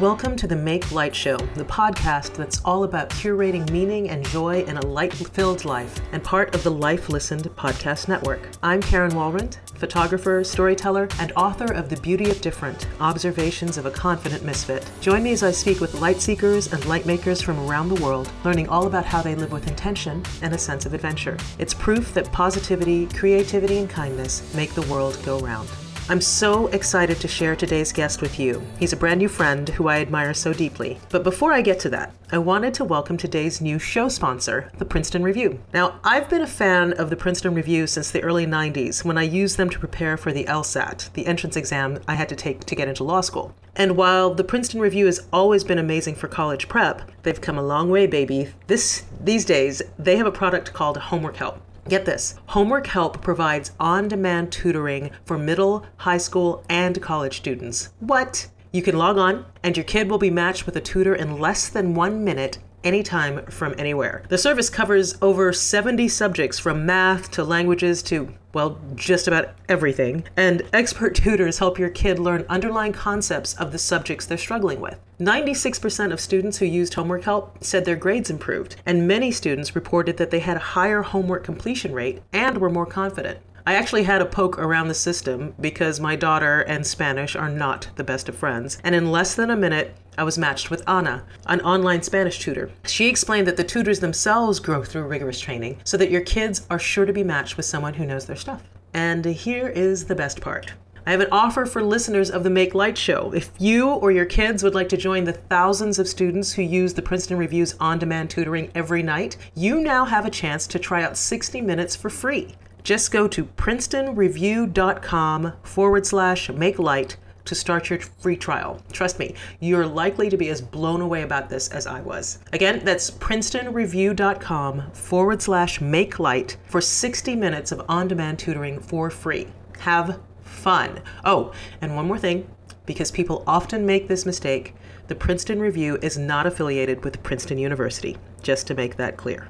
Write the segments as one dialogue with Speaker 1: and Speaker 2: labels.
Speaker 1: Welcome to the Make Light Show, the podcast that's all about curating meaning and joy in a light filled life and part of the Life Listened podcast network. I'm Karen Walrond, photographer, storyteller, and author of The Beauty of Different Observations of a Confident Misfit. Join me as I speak with light seekers and light makers from around the world, learning all about how they live with intention and a sense of adventure. It's proof that positivity, creativity, and kindness make the world go round. I'm so excited to share today's guest with you. He's a brand new friend who I admire so deeply. But before I get to that, I wanted to welcome today's new show sponsor, the Princeton Review. Now, I've been a fan of the Princeton Review since the early 90s when I used them to prepare for the LSAT, the entrance exam I had to take to get into law school. And while the Princeton Review has always been amazing for college prep, they've come a long way, baby. This these days, they have a product called Homework Help. Get this Homework Help provides on demand tutoring for middle, high school, and college students. What? You can log on, and your kid will be matched with a tutor in less than one minute anytime from anywhere. The service covers over 70 subjects from math to languages to, well, just about everything. And expert tutors help your kid learn underlying concepts of the subjects they're struggling with. 96% of students who used homework help said their grades improved, and many students reported that they had a higher homework completion rate and were more confident. I actually had a poke around the system because my daughter and Spanish are not the best of friends, and in less than a minute, I was matched with Anna, an online Spanish tutor. She explained that the tutors themselves grow through rigorous training so that your kids are sure to be matched with someone who knows their stuff. And here is the best part. I have an offer for listeners of the Make Light Show. If you or your kids would like to join the thousands of students who use the Princeton Review's on demand tutoring every night, you now have a chance to try out 60 minutes for free. Just go to princetonreview.com forward slash make light to start your free trial. Trust me, you're likely to be as blown away about this as I was. Again, that's princetonreview.com forward slash make light for 60 minutes of on demand tutoring for free. Have fun. Oh, and one more thing because people often make this mistake the Princeton Review is not affiliated with Princeton University, just to make that clear.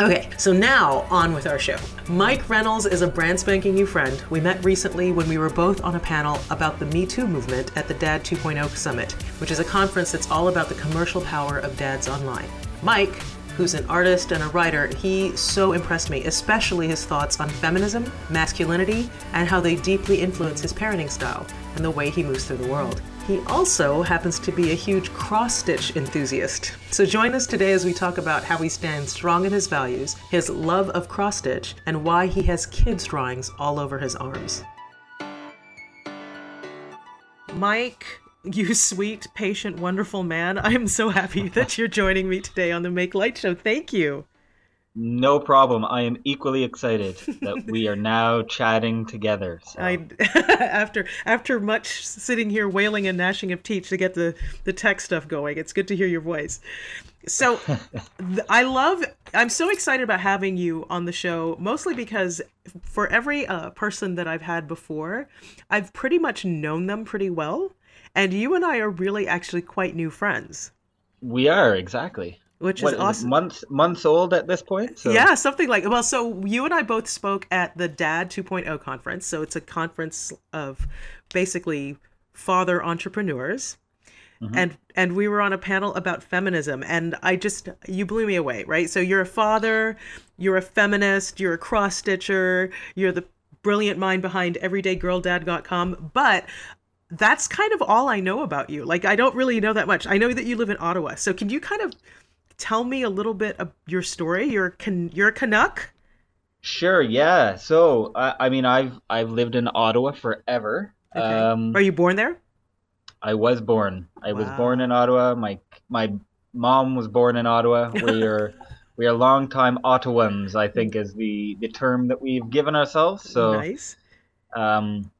Speaker 1: Okay, so now on with our show. Mike Reynolds is a brand spanking new friend. We met recently when we were both on a panel about the Me Too movement at the Dad 2.0 Summit, which is a conference that's all about the commercial power of dads online. Mike, who's an artist and a writer, he so impressed me, especially his thoughts on feminism, masculinity, and how they deeply influence his parenting style and the way he moves through the world. He also happens to be a huge cross stitch enthusiast. So join us today as we talk about how he stands strong in his values, his love of cross stitch, and why he has kids' drawings all over his arms. Mike, you sweet, patient, wonderful man. I am so happy that you're joining me today on the Make Light Show. Thank you.
Speaker 2: No problem. I am equally excited that we are now chatting together. So.
Speaker 1: I, after after much sitting here wailing and gnashing of teeth to get the the tech stuff going, it's good to hear your voice. So, I love. I'm so excited about having you on the show, mostly because for every uh, person that I've had before, I've pretty much known them pretty well, and you and I are really actually quite new friends.
Speaker 2: We are exactly
Speaker 1: which
Speaker 2: what,
Speaker 1: is awesome.
Speaker 2: months months old at this point.
Speaker 1: So. Yeah, something like well. So you and I both spoke at the Dad 2.0 conference. So it's a conference of basically father entrepreneurs. Mm-hmm. And and we were on a panel about feminism and I just you blew me away, right? So you're a father, you're a feminist, you're a cross stitcher, you're the brilliant mind behind everydaygirldad.com, but that's kind of all I know about you. Like I don't really know that much. I know that you live in Ottawa. So can you kind of tell me a little bit of your story? You're can you're a Canuck.
Speaker 2: Sure. Yeah. So I, I mean, I've I've lived in Ottawa forever.
Speaker 1: Okay. Um, Are you born there?
Speaker 2: I was born. I wow. was born in Ottawa. My my mom was born in Ottawa. We are we are longtime Ottawans. I think is the the term that we've given ourselves. So
Speaker 1: nice.
Speaker 2: Um,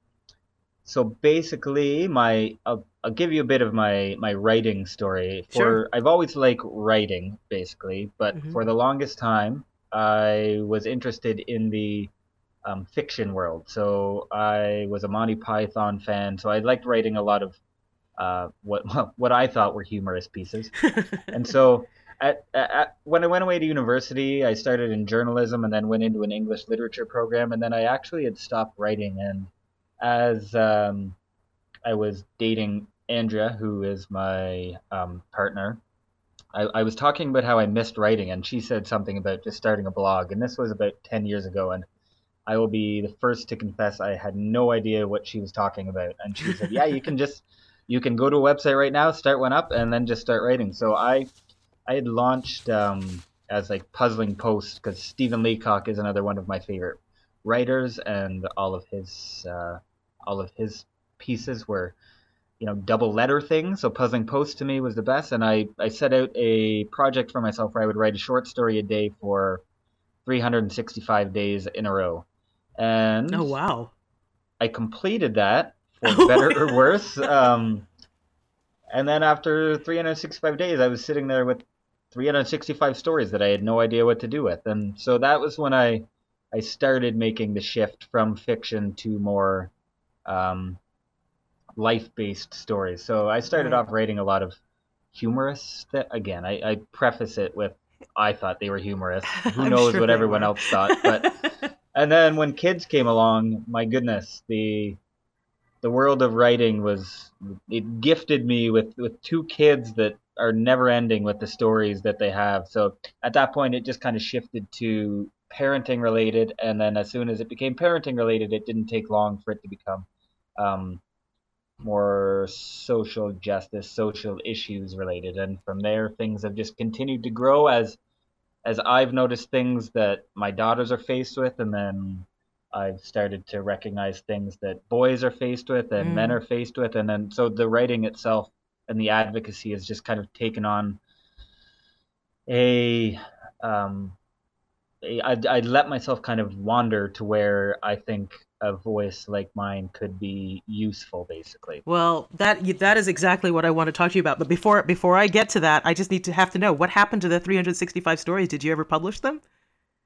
Speaker 2: so basically, my I'll, I'll give you a bit of my my writing story. For
Speaker 1: sure.
Speaker 2: I've always liked writing, basically, but mm-hmm. for the longest time, I was interested in the um, fiction world. So I was a Monty Python fan. So I liked writing a lot of uh, what what I thought were humorous pieces. and so at, at, when I went away to university, I started in journalism and then went into an English literature program. And then I actually had stopped writing and as um, I was dating Andrea, who is my um, partner, I, I was talking about how I missed writing, and she said something about just starting a blog, and this was about ten years ago, and I will be the first to confess I had no idea what she was talking about, and she said, "Yeah, you can just you can go to a website right now, start one up, and then just start writing." So I I had launched um, as like puzzling posts because Stephen Leacock is another one of my favorite writers, and all of his uh, all of his pieces were you know double letter things. So puzzling post to me was the best. And i i set out a project for myself where i would write a short story a day for 365 days in a row. And
Speaker 1: oh wow.
Speaker 2: I completed that for better or worse. Um, and then after 365 days i was sitting there with 365 stories that i had no idea what to do with. And so that was when i i started making the shift from fiction to more um, life-based stories. So I started right. off writing a lot of humorous. Th- again, I, I, preface it with I thought they were humorous. Who knows sure what everyone were. else thought? But and then when kids came along, my goodness, the the world of writing was it gifted me with with two kids that are never ending with the stories that they have. So at that point, it just kind of shifted to parenting related, and then as soon as it became parenting related, it didn't take long for it to become um, more social justice, social issues related, and from there things have just continued to grow as as I've noticed things that my daughters are faced with, and then I've started to recognize things that boys are faced with and mm. men are faced with, and then so the writing itself and the advocacy has just kind of taken on a um, I I let myself kind of wander to where I think a voice like mine could be useful basically.
Speaker 1: Well that that is exactly what i want to talk to you about but before before i get to that i just need to have to know what happened to the 365 stories? Did you ever publish them?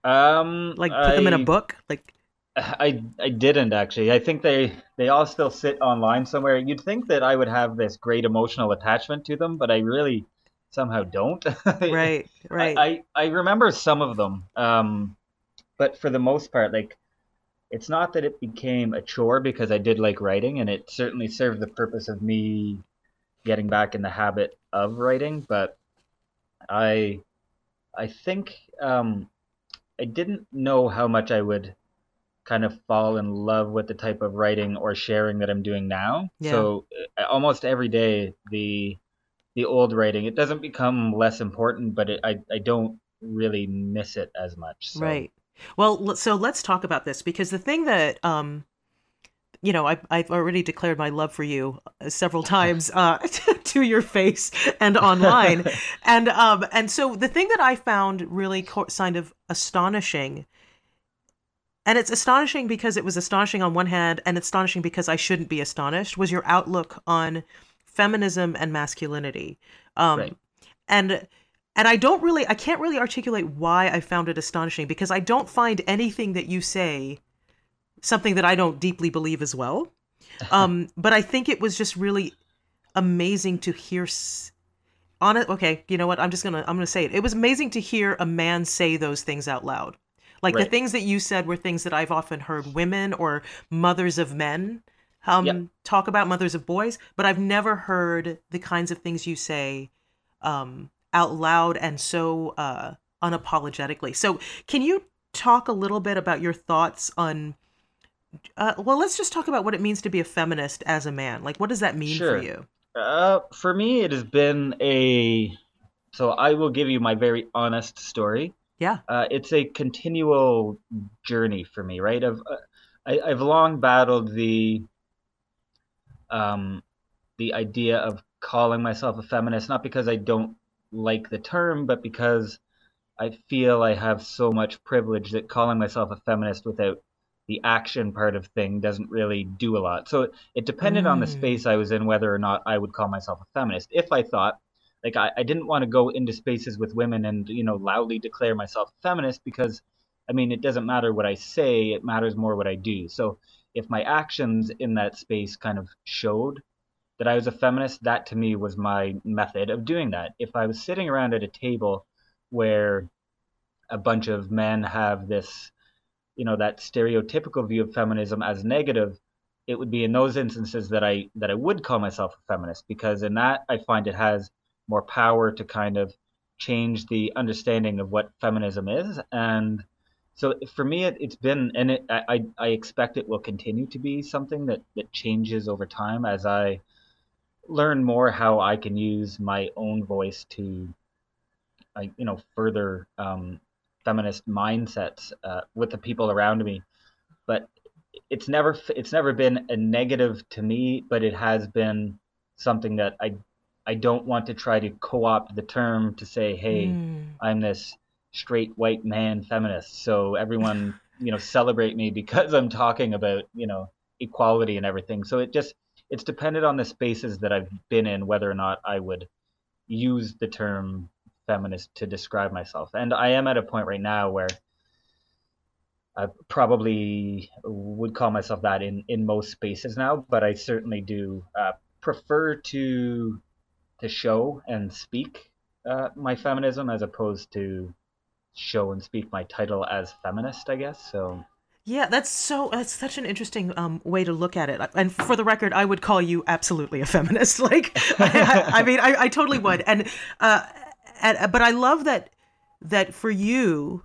Speaker 2: Um
Speaker 1: like put I, them in a book? Like
Speaker 2: i i didn't actually. I think they they all still sit online somewhere. You'd think that i would have this great emotional attachment to them but i really somehow don't
Speaker 1: right right
Speaker 2: I, I i remember some of them um but for the most part like it's not that it became a chore because I did like writing and it certainly served the purpose of me getting back in the habit of writing, but I I think um, I didn't know how much I would kind of fall in love with the type of writing or sharing that I'm doing now. Yeah. So uh, almost every day the the old writing it doesn't become less important, but it, I I don't really miss it as much. So.
Speaker 1: Right. Well, so let's talk about this because the thing that um, you know, I, I've already declared my love for you uh, several times uh, to your face and online, and um, and so the thing that I found really kind of astonishing, and it's astonishing because it was astonishing on one hand, and astonishing because I shouldn't be astonished, was your outlook on feminism and masculinity, um, right. and and I don't really, I can't really articulate why I found it astonishing because I don't find anything that you say something that I don't deeply believe as well. Um, but I think it was just really amazing to hear. S- on it, okay, you know what? I'm just gonna, I'm gonna say it. It was amazing to hear a man say those things out loud. Like right. the things that you said were things that I've often heard women or mothers of men um, yep. talk about, mothers of boys, but I've never heard the kinds of things you say um, out loud and so uh, unapologetically. So, can you talk a little bit about your thoughts on? Uh, well, let's just talk about what it means to be a feminist as a man. Like, what does that mean
Speaker 2: sure.
Speaker 1: for you?
Speaker 2: Uh, for me, it has been a. So I will give you my very honest story.
Speaker 1: Yeah.
Speaker 2: Uh, it's a continual journey for me, right? I've uh, I, I've long battled the um the idea of calling myself a feminist, not because I don't like the term, but because I feel I have so much privilege that calling myself a feminist without the action part of thing doesn't really do a lot. So it depended mm. on the mm. space I was in whether or not I would call myself a feminist. If I thought like I, I didn't want to go into spaces with women and you know loudly declare myself a feminist because I mean it doesn't matter what I say, it matters more what I do. So if my actions in that space kind of showed that I was a feminist, that to me was my method of doing that. If I was sitting around at a table where a bunch of men have this, you know, that stereotypical view of feminism as negative, it would be in those instances that I that I would call myself a feminist because in that I find it has more power to kind of change the understanding of what feminism is and so for me it, has been and it, I, I expect it will continue to be something that that changes over time as i learn more how i can use my own voice to I, you know further um, feminist mindsets uh, with the people around me but it's never it's never been a negative to me but it has been something that i i don't want to try to co-opt the term to say hey mm. i'm this straight white man feminist. So everyone you know celebrate me because i'm talking about you know equality and everything. So it just it's dependent on the spaces that i've been in whether or not i would use the term feminist to describe myself. And i am at a point right now where I probably would call myself that in, in most spaces now, but I certainly do uh, prefer to to show and speak uh, my feminism as opposed to show and speak my title as feminist. I guess so.
Speaker 1: Yeah, that's so. That's such an interesting um, way to look at it. And for the record, I would call you absolutely a feminist. Like, I, I, mean, I, I, totally would. And, uh, and but I love that that for you,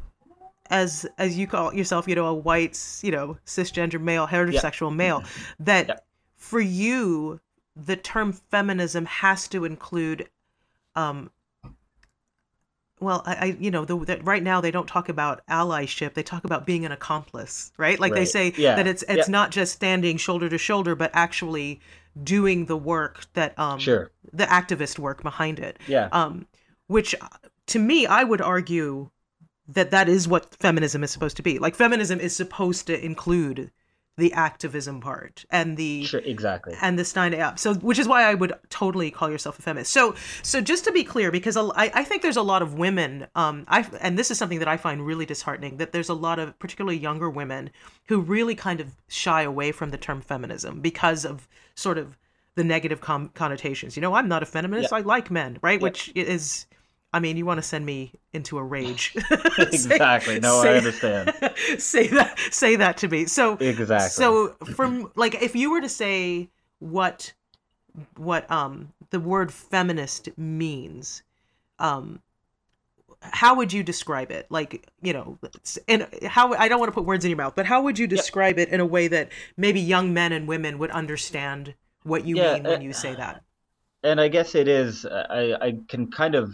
Speaker 1: as as you call yourself, you know, a white, you know, cisgender male, heterosexual yeah. male, that yeah. for you the term feminism has to include um well I, I you know the, the, right now they don't talk about allyship they talk about being an accomplice right like right. they say yeah. that it's it's not just standing shoulder to shoulder but actually doing the work that um
Speaker 2: sure.
Speaker 1: the activist work behind it
Speaker 2: yeah
Speaker 1: um which to me i would argue that that is what feminism is supposed to be. Like feminism is supposed to include the activism part and the
Speaker 2: sure, exactly
Speaker 1: and the Stein up. So, which is why I would totally call yourself a feminist. So, so just to be clear, because I, I think there's a lot of women, um, I and this is something that I find really disheartening that there's a lot of particularly younger women who really kind of shy away from the term feminism because of sort of the negative com- connotations. You know, I'm not a feminist. Yeah. I like men, right? Yeah. Which is I mean, you want to send me into a rage.
Speaker 2: exactly. no, say, I understand.
Speaker 1: say that say that to me. So
Speaker 2: Exactly.
Speaker 1: So from like if you were to say what what um the word feminist means, um how would you describe it? Like, you know, and how I don't want to put words in your mouth, but how would you describe yep. it in a way that maybe young men and women would understand what you yeah, mean when uh, you say that?
Speaker 2: And I guess it is I I can kind of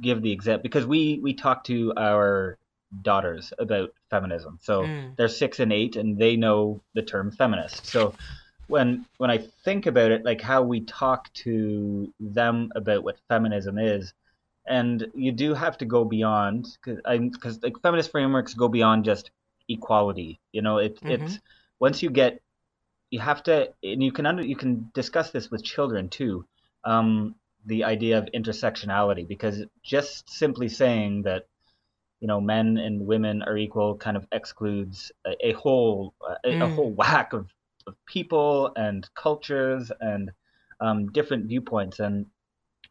Speaker 2: give the example because we we talk to our daughters about feminism. So mm. they're six and eight, and they know the term feminist. So when when I think about it, like how we talk to them about what feminism is, and you do have to go beyond because because like feminist frameworks go beyond just equality. You know, it, mm-hmm. it's once you get you have to and you can under you can discuss this with children too. Um, the idea of intersectionality because just simply saying that you know men and women are equal kind of excludes a, a whole a, mm. a, whole whack of, of people and cultures and um, different viewpoints and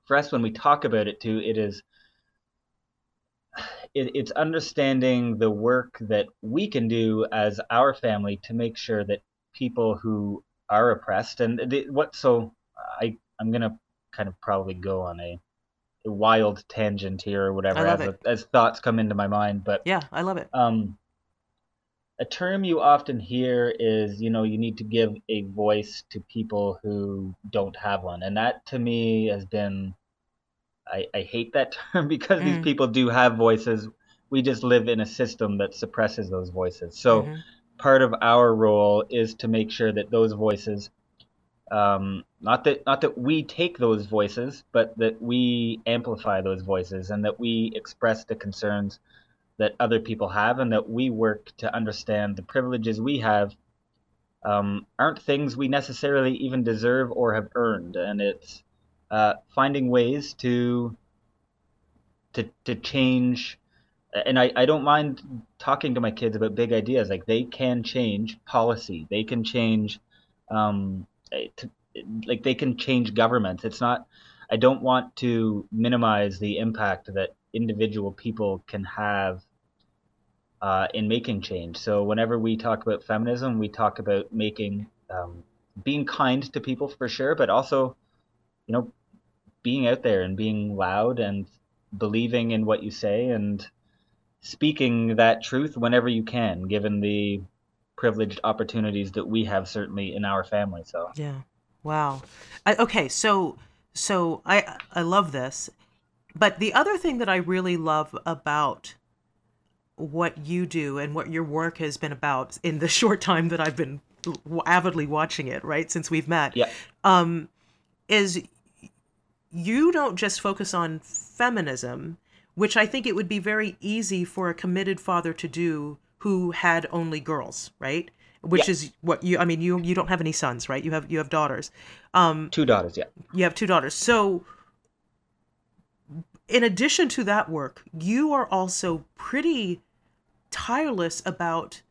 Speaker 2: for us when we talk about it too it is it, it's understanding the work that we can do as our family to make sure that people who are oppressed and the, what so i i'm gonna kind of probably go on a, a wild tangent here or whatever as, as, thoughts come into my mind. But
Speaker 1: yeah, I love it.
Speaker 2: Um, a term you often hear is, you know, you need to give a voice to people who don't have one, and that to me has been, I, I hate that term because mm. these people do have voices. We just live in a system that suppresses those voices. So. Mm-hmm part of our role is to make sure that those voices um, not that not that we take those voices, but that we amplify those voices and that we express the concerns that other people have, and that we work to understand the privileges we have um, aren't things we necessarily even deserve or have earned, and it's uh, finding ways to to to change. And I, I don't mind talking to my kids about big ideas. Like they can change policy, they can change um, to, like they can change governments. It's not. I don't want to minimize the impact that individual people can have uh, in making change. So whenever we talk about feminism, we talk about making um, being kind to people for sure, but also, you know, being out there and being loud and believing in what you say and speaking that truth whenever you can, given the privileged opportunities that we have certainly in our family. So
Speaker 1: yeah, wow. I, okay, so so I I love this, but the other thing that I really love about what you do and what your work has been about in the short time that I've been avidly watching it, right, since we've met,
Speaker 2: yeah.
Speaker 1: um, is you don't just focus on feminism, which I think it would be very easy for a committed father to do who had only girls, right? Which yeah. is what you I mean you you don't have any sons, right? You have you have daughters. Um
Speaker 2: two daughters, yeah.
Speaker 1: You have two daughters. So in addition to that work, you are also pretty tireless about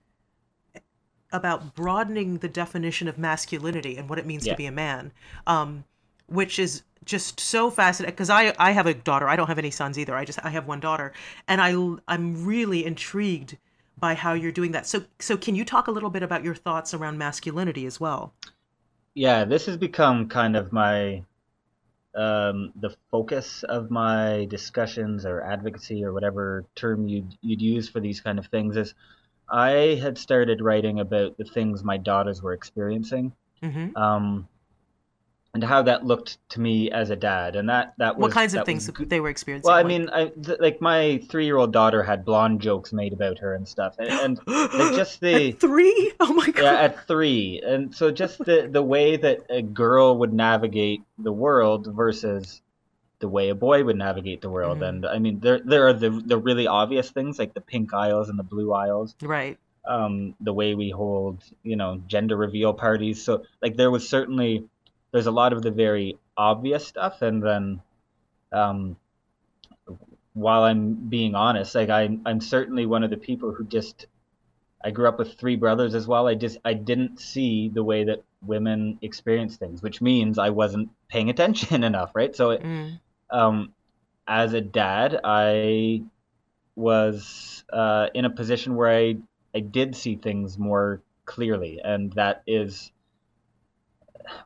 Speaker 1: about broadening the definition of masculinity and what it means yeah. to be a man, um, which is just so fascinating. Because I I have a daughter. I don't have any sons either. I just I have one daughter, and I I'm really intrigued by how you're doing that. So so can you talk a little bit about your thoughts around masculinity as well?
Speaker 2: Yeah, this has become kind of my um, the focus of my discussions or advocacy or whatever term you'd, you'd use for these kind of things is I had started writing about the things my daughters were experiencing.
Speaker 1: Mm-hmm.
Speaker 2: Um, and how that looked to me as a dad, and that that was
Speaker 1: what kinds of things they were experiencing.
Speaker 2: Well, I mean, I, th- like my three-year-old daughter had blonde jokes made about her and stuff, and, and like just the
Speaker 1: at three, oh my god,
Speaker 2: yeah, at three, and so just the the way that a girl would navigate the world versus the way a boy would navigate the world, mm-hmm. and I mean, there there are the the really obvious things like the pink aisles and the blue aisles,
Speaker 1: right?
Speaker 2: Um, the way we hold, you know, gender reveal parties. So, like, there was certainly there's a lot of the very obvious stuff, and then um, while I'm being honest, like I'm I'm certainly one of the people who just I grew up with three brothers as well. I just I didn't see the way that women experience things, which means I wasn't paying attention enough, right? So, it, mm. um, as a dad, I was uh, in a position where I I did see things more clearly, and that is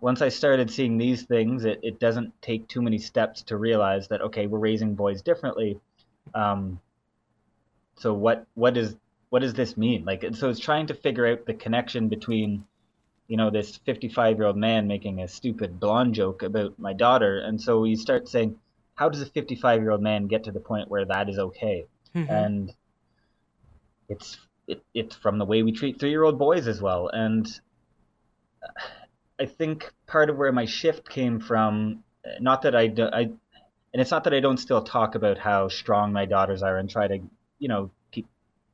Speaker 2: once I started seeing these things, it, it doesn't take too many steps to realize that okay, we're raising boys differently. Um, so what what is what does this mean? Like, so it's trying to figure out the connection between, you know, this 55 year old man making a stupid blonde joke about my daughter, and so you start saying, how does a 55 year old man get to the point where that is okay? Mm-hmm. And it's it, it's from the way we treat three year old boys as well, and I think part of where my shift came from, not that I, do, I, and it's not that I don't still talk about how strong my daughters are and try to, you know, keep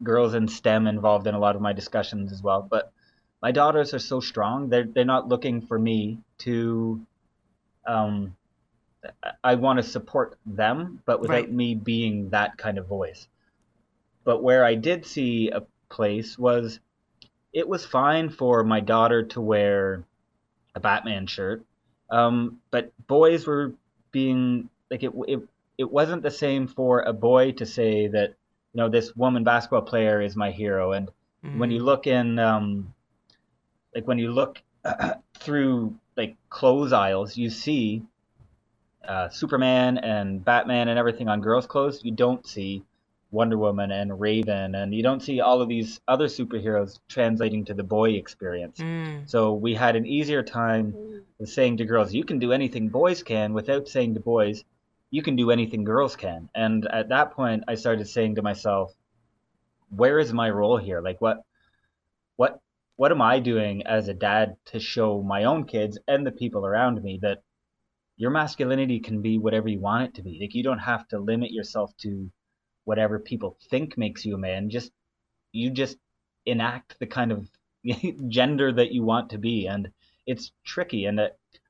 Speaker 2: girls in STEM involved in a lot of my discussions as well. But my daughters are so strong; they're they're not looking for me to. Um, I want to support them, but without right. me being that kind of voice. But where I did see a place was, it was fine for my daughter to wear a Batman shirt. Um, but boys were being like it, it. It wasn't the same for a boy to say that you know this woman basketball player is my hero. And mm-hmm. when you look in, um, like when you look through like clothes aisles, you see uh, Superman and Batman and everything on girls' clothes. You don't see Wonder Woman and Raven, and you don't see all of these other superheroes translating to the boy experience. Mm. So we had an easier time saying to girls, "You can do anything boys can," without saying to boys, "You can do anything girls can." And at that point, I started saying to myself, "Where is my role here? Like, what, what, what am I doing as a dad to show my own kids and the people around me that?" Your masculinity can be whatever you want it to be. Like you don't have to limit yourself to whatever people think makes you a man. Just you just enact the kind of gender that you want to be, and it's tricky. And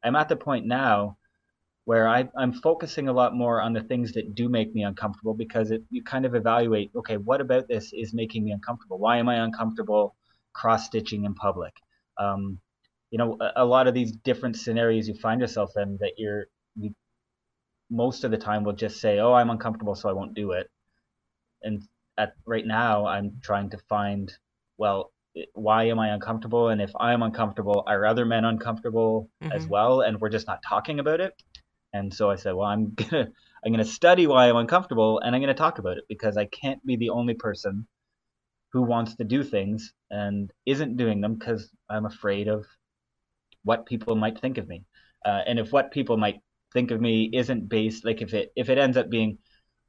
Speaker 2: I'm at the point now where I, I'm focusing a lot more on the things that do make me uncomfortable because it, you kind of evaluate, okay, what about this is making me uncomfortable? Why am I uncomfortable cross stitching in public? Um, you know, a, a, lot of these different scenarios you find yourself in that you're, you most of the time will just say, oh, I'm uncomfortable, so I won't do it and at right now I'm trying to find well why am I uncomfortable? And if I'm uncomfortable, are other men uncomfortable mm-hmm. as well? And we're just not talking about it. And so I said, well, I'm gonna I'm gonna study why I'm uncomfortable, and I'm gonna talk about it because I can't be the only person who wants to do things and isn't doing them because I'm afraid of what people might think of me. Uh, and if what people might think of me isn't based, like if it if it ends up being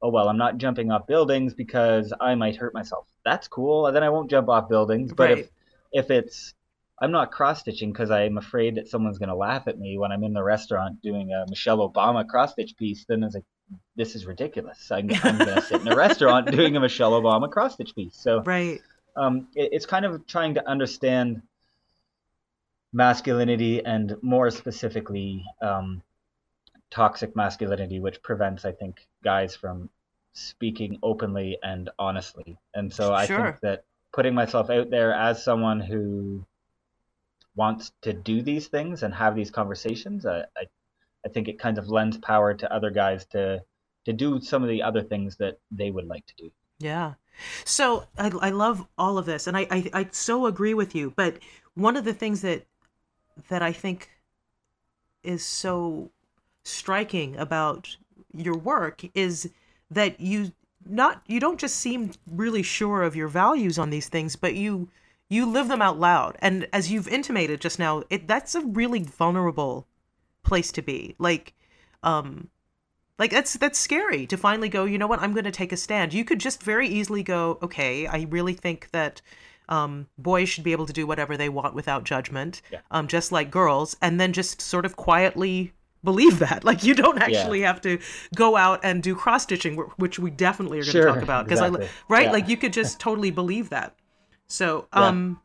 Speaker 2: oh well i'm not jumping off buildings because i might hurt myself. That's cool. Then i won't jump off buildings. But right. if if it's i'm not cross stitching because i'm afraid that someone's going to laugh at me when i'm in the restaurant doing a michelle obama cross stitch piece then it's like this is ridiculous. I'm, I'm going to sit in a restaurant doing a michelle obama cross stitch piece. So
Speaker 1: right.
Speaker 2: um, it, it's kind of trying to understand masculinity and more specifically um, toxic masculinity, which prevents, I think, guys from speaking openly and honestly. And so I sure. think that putting myself out there as someone who wants to do these things and have these conversations, I, I, I think it kind of lends power to other guys to to do some of the other things that they would like to do.
Speaker 1: Yeah. So I, I love all of this, and I, I I so agree with you. But one of the things that that I think is so striking about your work is that you not you don't just seem really sure of your values on these things but you you live them out loud. And as you've intimated just now it that's a really vulnerable place to be. Like um like that's that's scary to finally go you know what? I'm going to take a stand. You could just very easily go okay i really think that um, boys should be able to do whatever they want without judgment yeah. um, just like girls and then just sort of quietly believe that. Like you don't actually yeah. have to go out and do cross stitching, which we definitely are going to sure, talk about because exactly. I right yeah. like you could just totally believe that. So um,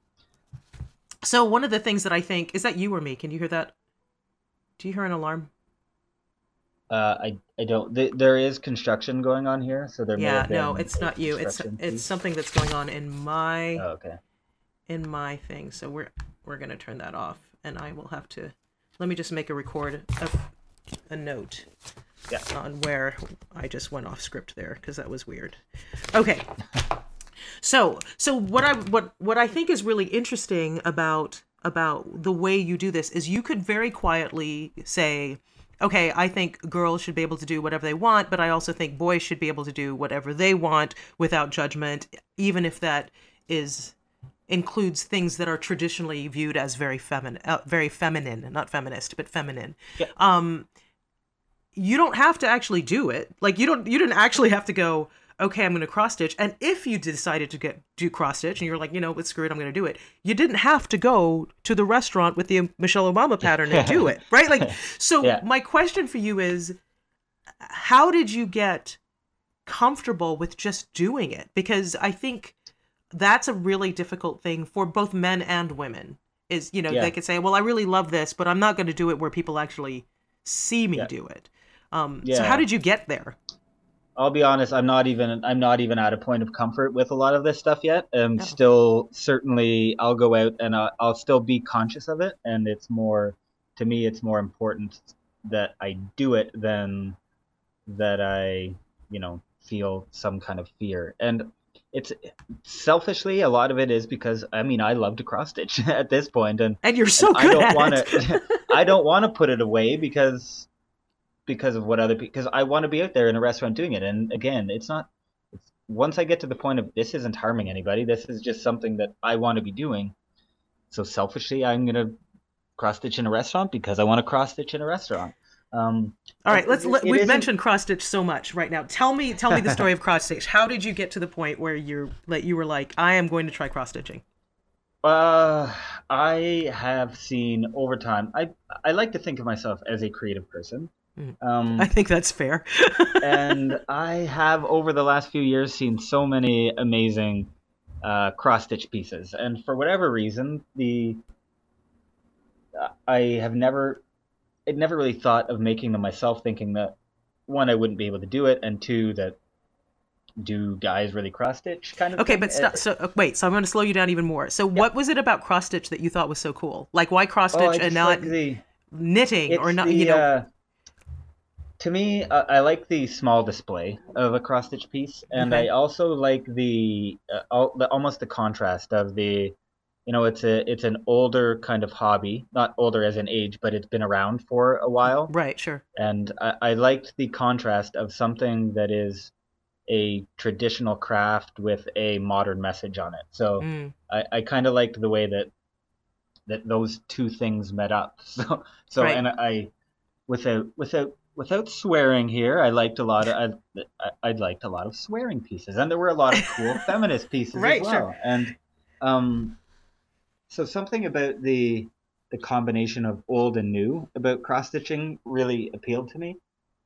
Speaker 1: yeah. so one of the things that I think is that you or me. Can you hear that? Do you hear an alarm?
Speaker 2: Uh, I I don't. Th- there is construction going on here, so there.
Speaker 1: Yeah, no, it's not you. It's piece. it's something that's going on in my.
Speaker 2: Oh, okay.
Speaker 1: In my thing, so we're we're gonna turn that off, and I will have to let me just make a record of a note
Speaker 2: yeah.
Speaker 1: on where I just went off script there because that was weird. Okay. So, so what I what what I think is really interesting about about the way you do this is you could very quietly say, okay, I think girls should be able to do whatever they want, but I also think boys should be able to do whatever they want without judgment, even if that is includes things that are traditionally viewed as very feminine, uh, very feminine, not feminist, but feminine. Yeah. Um, you don't have to actually do it. Like you don't, you didn't actually have to go. Okay, I'm going to cross stitch. And if you decided to get do cross stitch, and you're like, you know, it's screw it, I'm going to do it. You didn't have to go to the restaurant with the Michelle Obama pattern and do it, right? Like, so yeah. my question for you is, how did you get comfortable with just doing it? Because I think that's a really difficult thing for both men and women is you know yeah. they could say well i really love this but i'm not going to do it where people actually see me yeah. do it um yeah. so how did you get there
Speaker 2: i'll be honest i'm not even i'm not even at a point of comfort with a lot of this stuff yet i'm oh. still certainly i'll go out and I'll, I'll still be conscious of it and it's more to me it's more important that i do it than that i you know feel some kind of fear and it's selfishly a lot of it is because I mean I love to cross stitch at this point and
Speaker 1: and you're so good I don't want to
Speaker 2: I don't want to put it away because because of what other because I want to be out there in a restaurant doing it. And again it's not it's, once I get to the point of this isn't harming anybody this is just something that I want to be doing. So selfishly I'm gonna cross stitch in a restaurant because I want to cross stitch in a restaurant um,
Speaker 1: All right, let's. Let, we've mentioned cross stitch so much right now. Tell me, tell me the story of cross stitch. How did you get to the point where you're like you were like, I am going to try cross stitching?
Speaker 2: Uh, I have seen over time. I I like to think of myself as a creative person.
Speaker 1: Mm. Um, I think that's fair.
Speaker 2: and I have over the last few years seen so many amazing uh, cross stitch pieces, and for whatever reason, the I have never I'd never really thought of making them myself, thinking that one, I wouldn't be able to do it, and two, that do guys really cross stitch kind of
Speaker 1: okay
Speaker 2: thing?
Speaker 1: but st- so uh, wait so i'm going to slow you down even more so yeah. what was it about cross stitch that you thought was so cool like why cross stitch oh, and not like the, knitting or not the, you know uh,
Speaker 2: to me uh, i like the small display of a cross stitch piece and okay. i also like the, uh, the almost the contrast of the you know it's a it's an older kind of hobby not older as an age but it's been around for a while
Speaker 1: right sure
Speaker 2: and i, I liked the contrast of something that is a traditional craft with a modern message on it so mm. i, I kind of liked the way that that those two things met up so so right. and i without without without swearing here i liked a lot of I, I liked a lot of swearing pieces and there were a lot of cool feminist pieces right, as well sure. and um so something about the the combination of old and new about cross stitching really appealed to me,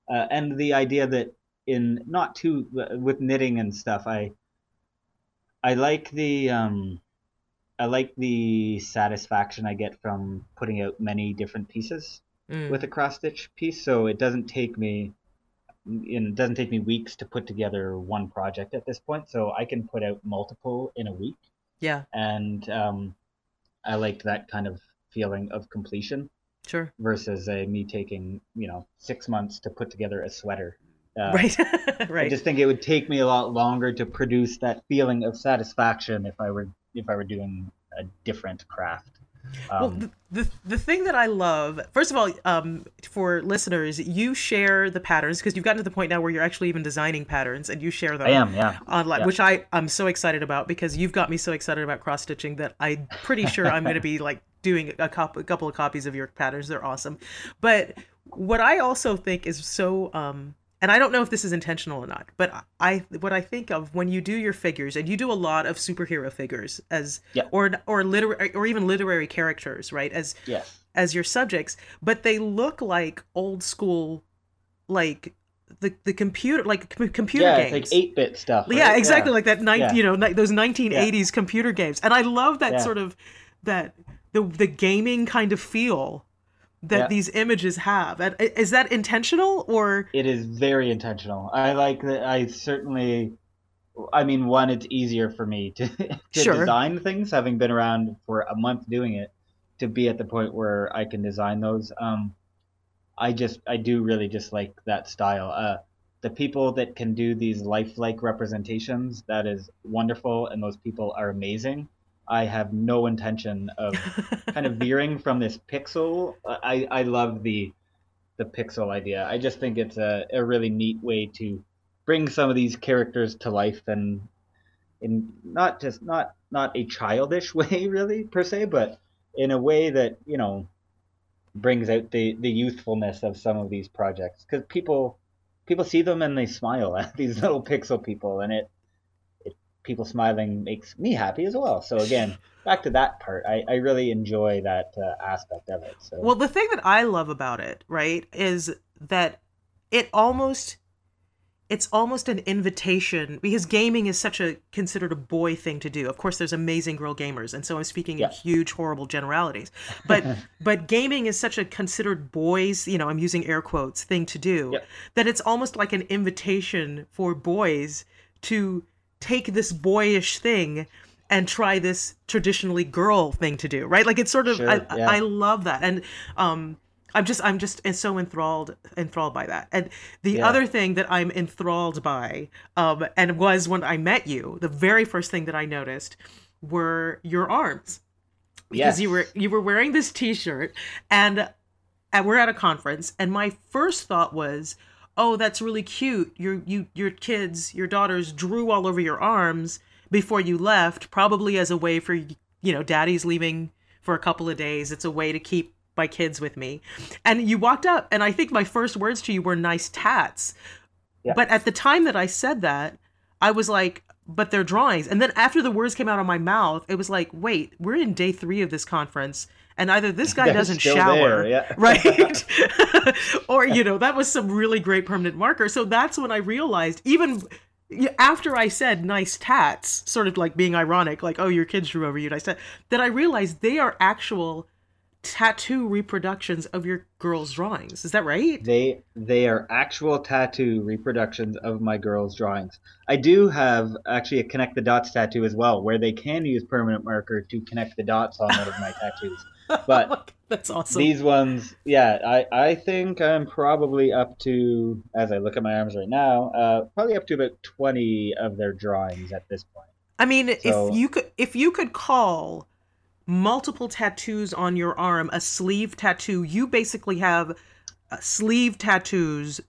Speaker 2: uh, and the idea that in not too with knitting and stuff, I I like the um, I like the satisfaction I get from putting out many different pieces mm. with a cross stitch piece. So it doesn't take me it doesn't take me weeks to put together one project at this point. So I can put out multiple in a week.
Speaker 1: Yeah.
Speaker 2: And um, I liked that kind of feeling of completion.
Speaker 1: Sure.
Speaker 2: Versus a me taking you know six months to put together a sweater.
Speaker 1: Uh, right. right.
Speaker 2: I just think it would take me a lot longer to produce that feeling of satisfaction if I were if I were doing a different craft.
Speaker 1: Um, well, the, the, the thing that I love, first of all, um, for listeners, you share the patterns because you've gotten to the point now where you're actually even designing patterns and you share them. I
Speaker 2: am, yeah.
Speaker 1: Online,
Speaker 2: yeah.
Speaker 1: which I I'm so excited about because you've got me so excited about cross stitching that I'm pretty sure I'm going to be like doing a, cop- a couple of copies of your patterns. They're awesome, but what I also think is so um, and I don't know if this is intentional or not, but I what I think of when you do your figures, and you do a lot of superhero figures as
Speaker 2: yeah.
Speaker 1: or or literary or even literary characters, right? As
Speaker 2: yes.
Speaker 1: as your subjects, but they look like old school, like the the computer like computer
Speaker 2: yeah,
Speaker 1: games,
Speaker 2: like eight bit stuff.
Speaker 1: Right? Yeah, exactly, yeah. like that. Ni- yeah. You know, those nineteen eighties computer games, and I love that sort of that the the gaming kind of feel that yeah. these images have. Is that intentional or?
Speaker 2: It is very intentional. I like that. I certainly. I mean, one, it's easier for me to, to sure. design things, having been around for a month doing it, to be at the point where I can design those. Um, I just, I do really just like that style. Uh, the people that can do these lifelike representations, that is wonderful, and those people are amazing. I have no intention of kind of veering from this pixel. I, I love the the pixel idea. I just think it's a, a really neat way to bring some of these characters to life and in not just not not a childish way really per se, but in a way that, you know, brings out the, the youthfulness of some of these projects. Because people people see them and they smile at these little pixel people and it people smiling makes me happy as well. So again, back to that part, I, I really enjoy that uh, aspect of it. So.
Speaker 1: Well, the thing that I love about it, right, is that it almost it's almost an invitation because gaming is such a considered a boy thing to do. Of course, there's amazing girl gamers, and so I'm speaking yeah. in huge, horrible generalities. But but gaming is such a considered boys, you know, I'm using air quotes thing to do yeah. that it's almost like an invitation for boys to take this boyish thing and try this traditionally girl thing to do right like it's sort of sure, I, yeah. I love that and um i'm just i'm just so enthralled enthralled by that and the yeah. other thing that i'm enthralled by um and was when i met you the very first thing that i noticed were your arms because yes. you were you were wearing this t-shirt and and we're at a conference and my first thought was oh, that's really cute. Your you your kids, your daughters drew all over your arms before you left, probably as a way for you know, daddy's leaving for a couple of days. It's a way to keep my kids with me. And you walked up and I think my first words to you were nice tats. Yeah. But at the time that I said that, I was like, but they're drawings. And then after the words came out of my mouth, it was like, wait, we're in day three of this conference and either this guy doesn't shower,
Speaker 2: there, yeah.
Speaker 1: right? or you know, that was some really great permanent marker. So that's when I realized, even after I said nice tats, sort of like being ironic, like, oh, your kids drew over you, and I said, that I realized they are actual tattoo reproductions of your girls' drawings. Is that right?
Speaker 2: They they are actual tattoo reproductions of my girls' drawings. I do have actually a connect the dots tattoo as well, where they can use permanent marker to connect the dots on one of my tattoos. But oh
Speaker 1: that's awesome.
Speaker 2: These ones, yeah, I I think I'm probably up to as I look at my arms right now, uh, probably up to about twenty of their drawings at this point.
Speaker 1: I mean, so, if you could if you could call multiple tattoos on your arm, a sleeve tattoo. You basically have uh, sleeve tattoos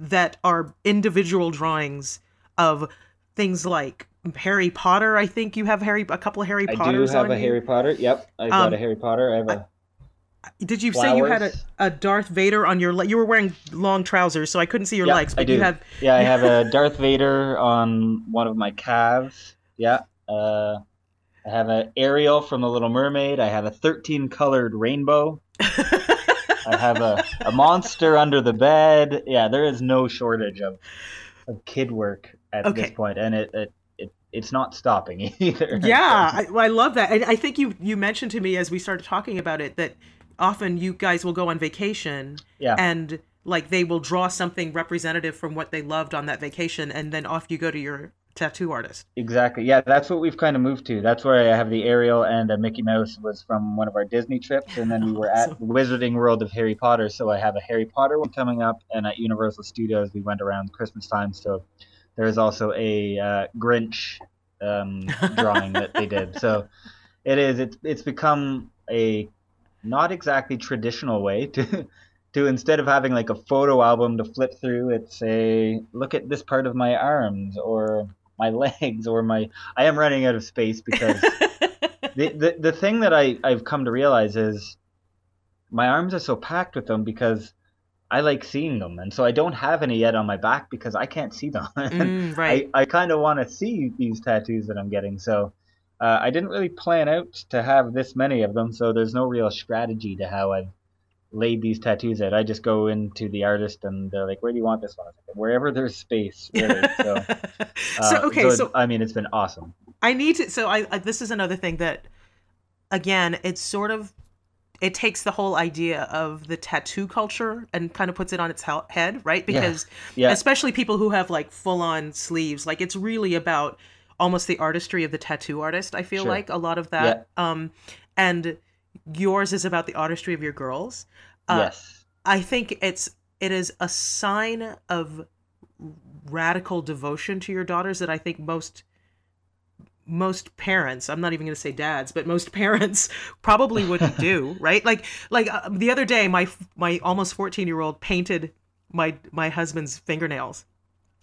Speaker 1: that are individual drawings of things like Harry Potter. I think you have Harry a couple of Harry Potters.
Speaker 2: I do have a
Speaker 1: you.
Speaker 2: Harry Potter. Yep, I got um, a Harry Potter. I have a.
Speaker 1: Did you flowers. say you had a, a Darth Vader on your? You were wearing long trousers, so I couldn't see your
Speaker 2: yeah,
Speaker 1: legs. But
Speaker 2: I do.
Speaker 1: you have.
Speaker 2: Yeah, I have a Darth Vader on one of my calves. Yeah. Uh, I have an Ariel from The Little Mermaid. I have a 13 colored rainbow. I have a, a monster under the bed. Yeah, there is no shortage of, of kid work at okay. this point, and it it it's not stopping either.
Speaker 1: Yeah, I, I love that. And I think you you mentioned to me as we started talking about it that often you guys will go on vacation.
Speaker 2: Yeah.
Speaker 1: And like they will draw something representative from what they loved on that vacation, and then off you go to your tattoo artist.
Speaker 2: Exactly. Yeah, that's what we've kind of moved to. That's where I have the Ariel and a Mickey Mouse was from one of our Disney trips, and then we were at the Wizarding World of Harry Potter. So I have a Harry Potter one coming up, and at Universal Studios we went around Christmas time. So there is also a uh, Grinch um, drawing that they did. So it is. It's it's become a not exactly traditional way to to instead of having like a photo album to flip through, it's a look at this part of my arms or my legs or my I am running out of space because the, the the thing that I I've come to realize is my arms are so packed with them because I like seeing them, and so I don't have any yet on my back because I can't see them.
Speaker 1: mm, right.
Speaker 2: I, I kind of want to see these tattoos that I'm getting, so uh, I didn't really plan out to have this many of them. So there's no real strategy to how I've laid these tattoos out. I just go into the artist and they're like, "Where do you want this one?" Like, Wherever there's space, really. So, uh,
Speaker 1: so okay, so,
Speaker 2: so, I mean, it's been awesome.
Speaker 1: I need to. So I, I this is another thing that, again, it's sort of. It takes the whole idea of the tattoo culture and kind of puts it on its head, right? Because
Speaker 2: yeah. Yeah.
Speaker 1: especially people who have like full on sleeves, like it's really about almost the artistry of the tattoo artist. I feel sure. like a lot of that. Yeah. Um, and yours is about the artistry of your girls.
Speaker 2: Uh, yes.
Speaker 1: I think it's it is a sign of radical devotion to your daughters that I think most most parents i'm not even going to say dads but most parents probably wouldn't do right? Like like uh, the other day my my almost 14 year old painted my my husband's fingernails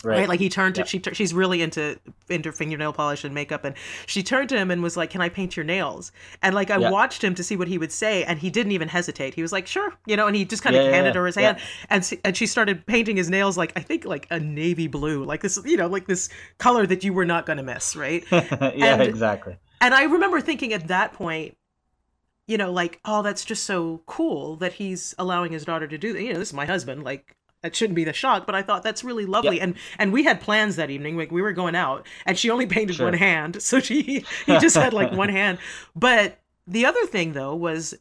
Speaker 1: Right. right. Like he turned to she she's really into into fingernail polish and makeup and she turned to him and was like, "Can I paint your nails?" And like I watched him to see what he would say and he didn't even hesitate. He was like, "Sure." You know, and he just kind of yeah, handed her his hand and and she started painting his nails like I think like a navy blue, like this, you know, like this color that you were not going to miss, right?
Speaker 2: yeah, and, exactly.
Speaker 1: And I remember thinking at that point you know, like, oh, that's just so cool that he's allowing his daughter to do that. You know, this is my husband. Like, that shouldn't be the shock but i thought that's really lovely yep. and and we had plans that evening like we were going out and she only painted sure. one hand so she he just had like one hand but the other thing though was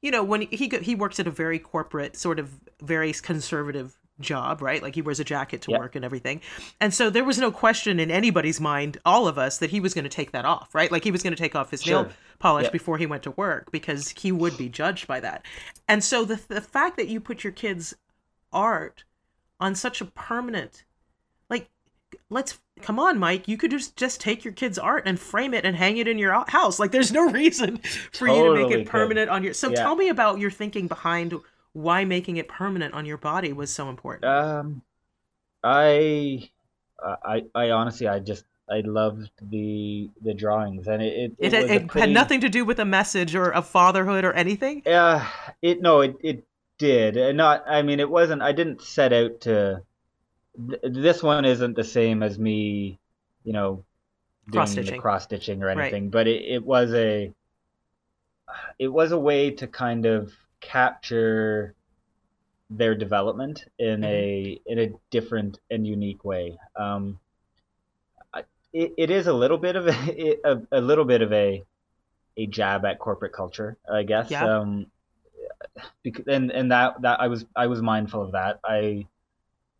Speaker 1: you know when he he works at a very corporate sort of very conservative job right like he wears a jacket to yep. work and everything and so there was no question in anybody's mind all of us that he was going to take that off right like he was going to take off his sure. nail polish yep. before he went to work because he would be judged by that and so the the fact that you put your kids art on such a permanent like let's come on mike you could just just take your kid's art and frame it and hang it in your house like there's no reason for totally you to make it permanent could. on your so yeah. tell me about your thinking behind why making it permanent on your body was so important
Speaker 2: um i i i honestly i just I loved the the drawings, and it
Speaker 1: it, it, it, pretty... had nothing to do with a message or a fatherhood or anything.
Speaker 2: Yeah, uh, it no, it it did. And not, I mean, it wasn't, I didn't set out to, th- this one isn't the same as me, you know, doing cross the cross stitching or anything, right. but it, it was a, it was a way to kind of capture their development in mm-hmm. a in a different and unique way. Um, it, it is a little bit of a, a, a little bit of a a jab at corporate culture, I guess.
Speaker 1: Yeah.
Speaker 2: Um, and and that that I was I was mindful of that. I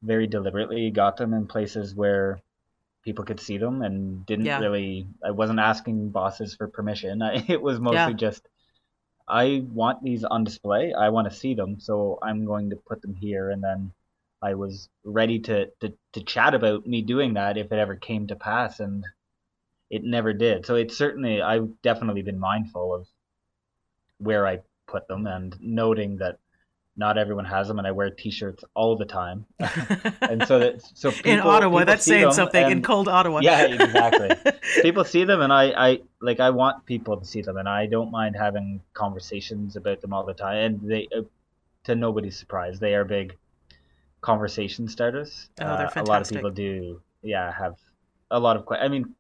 Speaker 2: very deliberately got them in places where people could see them and didn't yeah. really I wasn't asking bosses for permission. I, it was mostly yeah. just I want these on display. I want to see them, so I'm going to put them here and then I was ready to, to, to chat about me doing that if it ever came to pass and it never did. So it's certainly I've definitely been mindful of where I put them and noting that not everyone has them, and I wear T-shirts all the time. and so that so
Speaker 1: people, in Ottawa, that's saying something
Speaker 2: and,
Speaker 1: in cold Ottawa.
Speaker 2: yeah, exactly. people see them, and I, I like I want people to see them, and I don't mind having conversations about them all the time. And they, uh, to nobody's surprise, they are big conversation starters.
Speaker 1: Oh, they're fantastic.
Speaker 2: Uh, a lot of people do, yeah, have a lot of. I mean,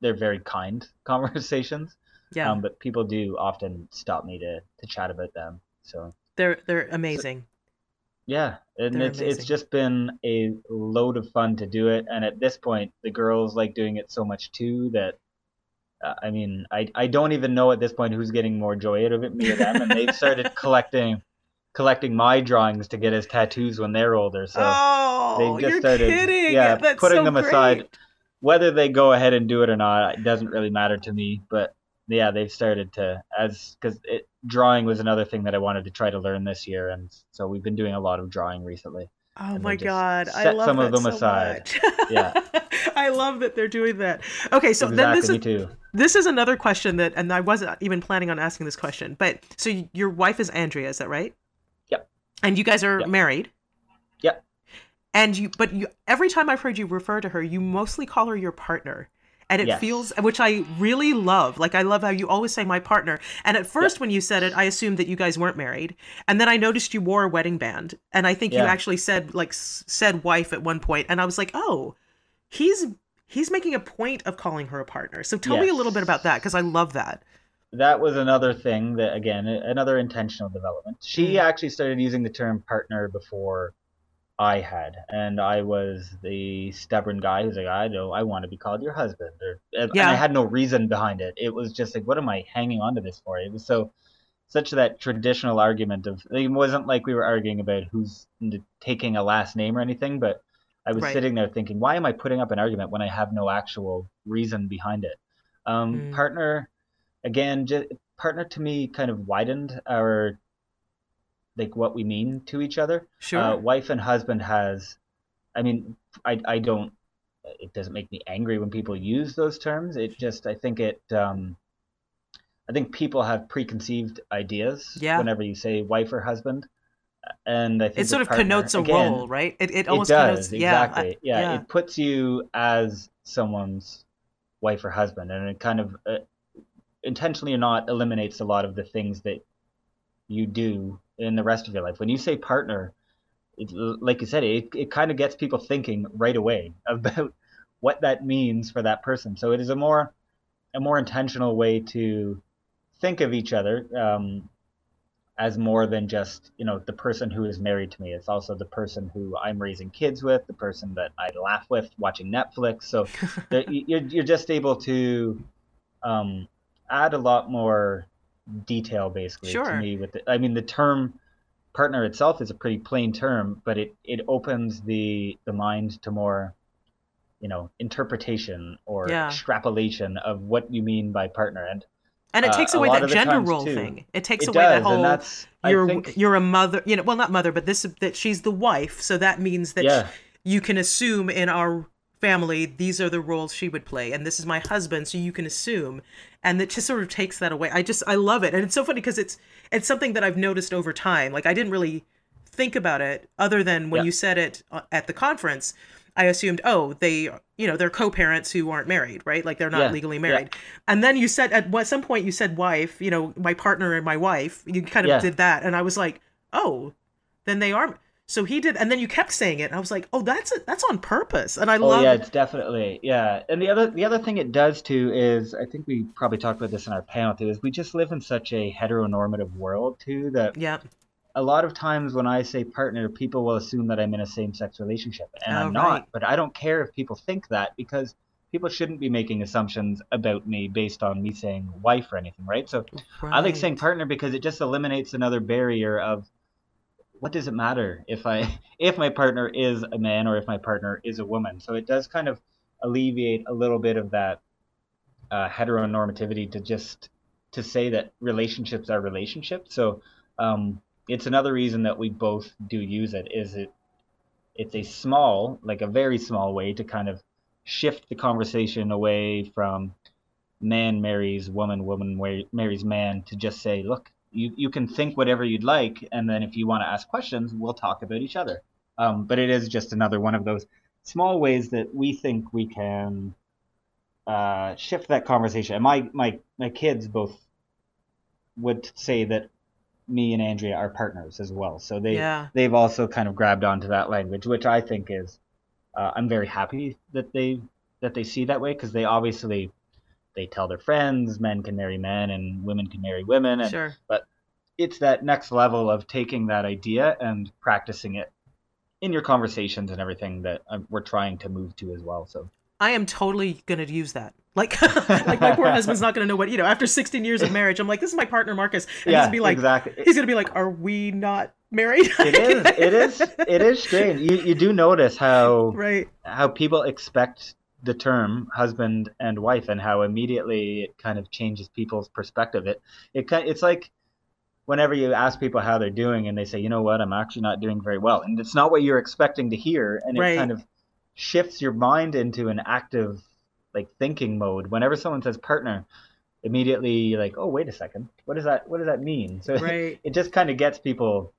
Speaker 2: they're very kind conversations.
Speaker 1: Yeah.
Speaker 2: Um, but people do often stop me to to chat about them. So
Speaker 1: they're they're amazing. So,
Speaker 2: yeah, and they're it's amazing. it's just been a load of fun to do it, and at this point, the girls like doing it so much too that. Uh, I mean, I, I don't even know at this point who's getting more joy out of it, me or them, and they've started collecting collecting my drawings to get as tattoos when they're older. So
Speaker 1: oh,
Speaker 2: they just
Speaker 1: started, kidding.
Speaker 2: yeah,
Speaker 1: That's
Speaker 2: putting
Speaker 1: so
Speaker 2: them
Speaker 1: great.
Speaker 2: aside. Whether they go ahead and do it or not, it doesn't really matter to me. But yeah, they've started to as because drawing was another thing that I wanted to try to learn this year, and so we've been doing a lot of drawing recently.
Speaker 1: Oh my god, I love
Speaker 2: some
Speaker 1: of
Speaker 2: them
Speaker 1: so
Speaker 2: aside.
Speaker 1: yeah, I love that they're doing that. Okay, so
Speaker 2: exactly,
Speaker 1: then this is
Speaker 2: too.
Speaker 1: this is another question that, and I wasn't even planning on asking this question, but so your wife is Andrea, is that right?
Speaker 2: Yep.
Speaker 1: And you guys are
Speaker 2: yep.
Speaker 1: married.
Speaker 2: Yep.
Speaker 1: And you, but you, every time I've heard you refer to her, you mostly call her your partner and it
Speaker 2: yes.
Speaker 1: feels which i really love like i love how you always say my partner and at first when you said it i assumed that you guys weren't married and then i noticed you wore a wedding band and i think yeah. you actually said like said wife at one point and i was like oh he's he's making a point of calling her a partner so tell
Speaker 2: yes.
Speaker 1: me a little bit about that because i love that
Speaker 2: that was another thing that again another intentional development she mm. actually started using the term partner before I had, and I was the stubborn guy who's like, I know I want to be called your husband, or and
Speaker 1: yeah.
Speaker 2: I had no reason behind it. It was just like, what am I hanging on to this for? It was so such that traditional argument of it wasn't like we were arguing about who's taking a last name or anything, but I was
Speaker 1: right.
Speaker 2: sitting there thinking, why am I putting up an argument when I have no actual reason behind it? Um,
Speaker 1: Mm.
Speaker 2: Partner, again, just, partner to me kind of widened our like what we mean to each other.
Speaker 1: Sure.
Speaker 2: Uh, wife and husband has, I mean, I I don't. It doesn't make me angry when people use those terms. It just I think it. Um, I think people have preconceived ideas
Speaker 1: Yeah.
Speaker 2: whenever you say wife or husband, and I think
Speaker 1: it sort of connotes a
Speaker 2: again,
Speaker 1: role right it, it
Speaker 2: It
Speaker 1: almost
Speaker 2: does
Speaker 1: connotes yeah
Speaker 2: exactly.
Speaker 1: I-
Speaker 2: yeah,
Speaker 1: yeah
Speaker 2: it puts you as someone's wife or husband, and it kind of uh, intentionally or not eliminates a lot of the things that you do in the rest of your life. When you say partner, it, like you said, it, it kind of gets people thinking right away about what that means for that person. So it is a more a more intentional way to think of each other um, as more than just you know the person who is married to me. It's also the person who I'm raising kids with, the person that I laugh with watching Netflix. So you're you're just able to um, add a lot more detail basically
Speaker 1: Sure.
Speaker 2: to me with the, I mean the term partner itself is a pretty plain term, but it it opens the the mind to more you know interpretation or
Speaker 1: Yeah.
Speaker 2: extrapolation of what you mean by partner and
Speaker 1: and it
Speaker 2: uh,
Speaker 1: takes
Speaker 2: a
Speaker 1: away that gender role
Speaker 2: too.
Speaker 1: thing it takes
Speaker 2: it
Speaker 1: away
Speaker 2: does
Speaker 1: that whole you're
Speaker 2: think
Speaker 1: you're a mother you know well not mother but this that she's the wife so that means that
Speaker 2: yeah
Speaker 1: you can assume in our family these are the roles she would play and this is my husband so you can assume. And it just sort of takes that away. I just i love it. And it's so funny because it's it's something that i've noticed over time. Like i didn't really think about it other than when
Speaker 2: Yeah.
Speaker 1: you said it uh, at the conference i assumed oh they you know they're co-parents who aren't married right? Like they're not
Speaker 2: Yeah,
Speaker 1: legally
Speaker 2: yeah.
Speaker 1: married. And then you said at what- some point you said wife you know my partner and my wife you kind of
Speaker 2: Yeah.
Speaker 1: did that. And i was like oh then they are so he did and then you kept saying it and i was like oh that's it. that's on purpose and i
Speaker 2: Oh
Speaker 1: love
Speaker 2: yeah, it's definitely yeah. And the other the other thing it does too is I think we probably talked about this in our panel too is we just live in such a heteronormative world too that
Speaker 1: yeah
Speaker 2: a lot of times when I say partner, people will assume that I'm in a same sex relationship, and
Speaker 1: Oh,
Speaker 2: I'm not.
Speaker 1: right.
Speaker 2: But I don't care if people think that because people shouldn't be making assumptions about me based on me saying wife or anything, right? So I like saying partner because it just eliminates another barrier of what does it matter if I if my partner is a man or if my partner is a woman. So it does kind of alleviate a little bit of that uh, heteronormativity to just to say that relationships are relationships. So um, it's another reason that we both do use it. Is it it's a small, like a very small way to kind of shift the conversation away from man marries woman, woman marries man to just say, look, you you can think whatever you'd like, and then if you want to ask questions, we'll talk about each other. Um, but it is just another one of those small ways that we think we can uh, shift that conversation. And my my my kids both would say that me and Andrea are partners as well. So they yeah. they've also kind of grabbed onto that language, which I think is uh, I'm very happy that they that they see that way because they obviously they tell their friends men can marry men and women can marry women and,
Speaker 1: sure.
Speaker 2: but it's that next level of taking that idea and practicing it in your conversations and everything that uh, we're trying to move to as well so
Speaker 1: I am totally gonna use that. Like, like my poor husband's not gonna know what you know. After 16 years of marriage, I'm like, this is my partner Marcus, and yeah, he's gonna be like, exactly. he's gonna be like, are we not married?
Speaker 2: it is. It is. It is strange. You you do notice how
Speaker 1: right
Speaker 2: how people expect the term husband and wife and how immediately it kind of changes people's perspective. It it it's like whenever you ask people how they're doing and they say, you know what, I'm actually not doing very well, and it's not what you're expecting to hear, and it kind of shifts your mind into an active like thinking mode. Whenever someone says partner, immediately you're like, oh wait a second, what does that what does that mean? So right. it just kind of gets people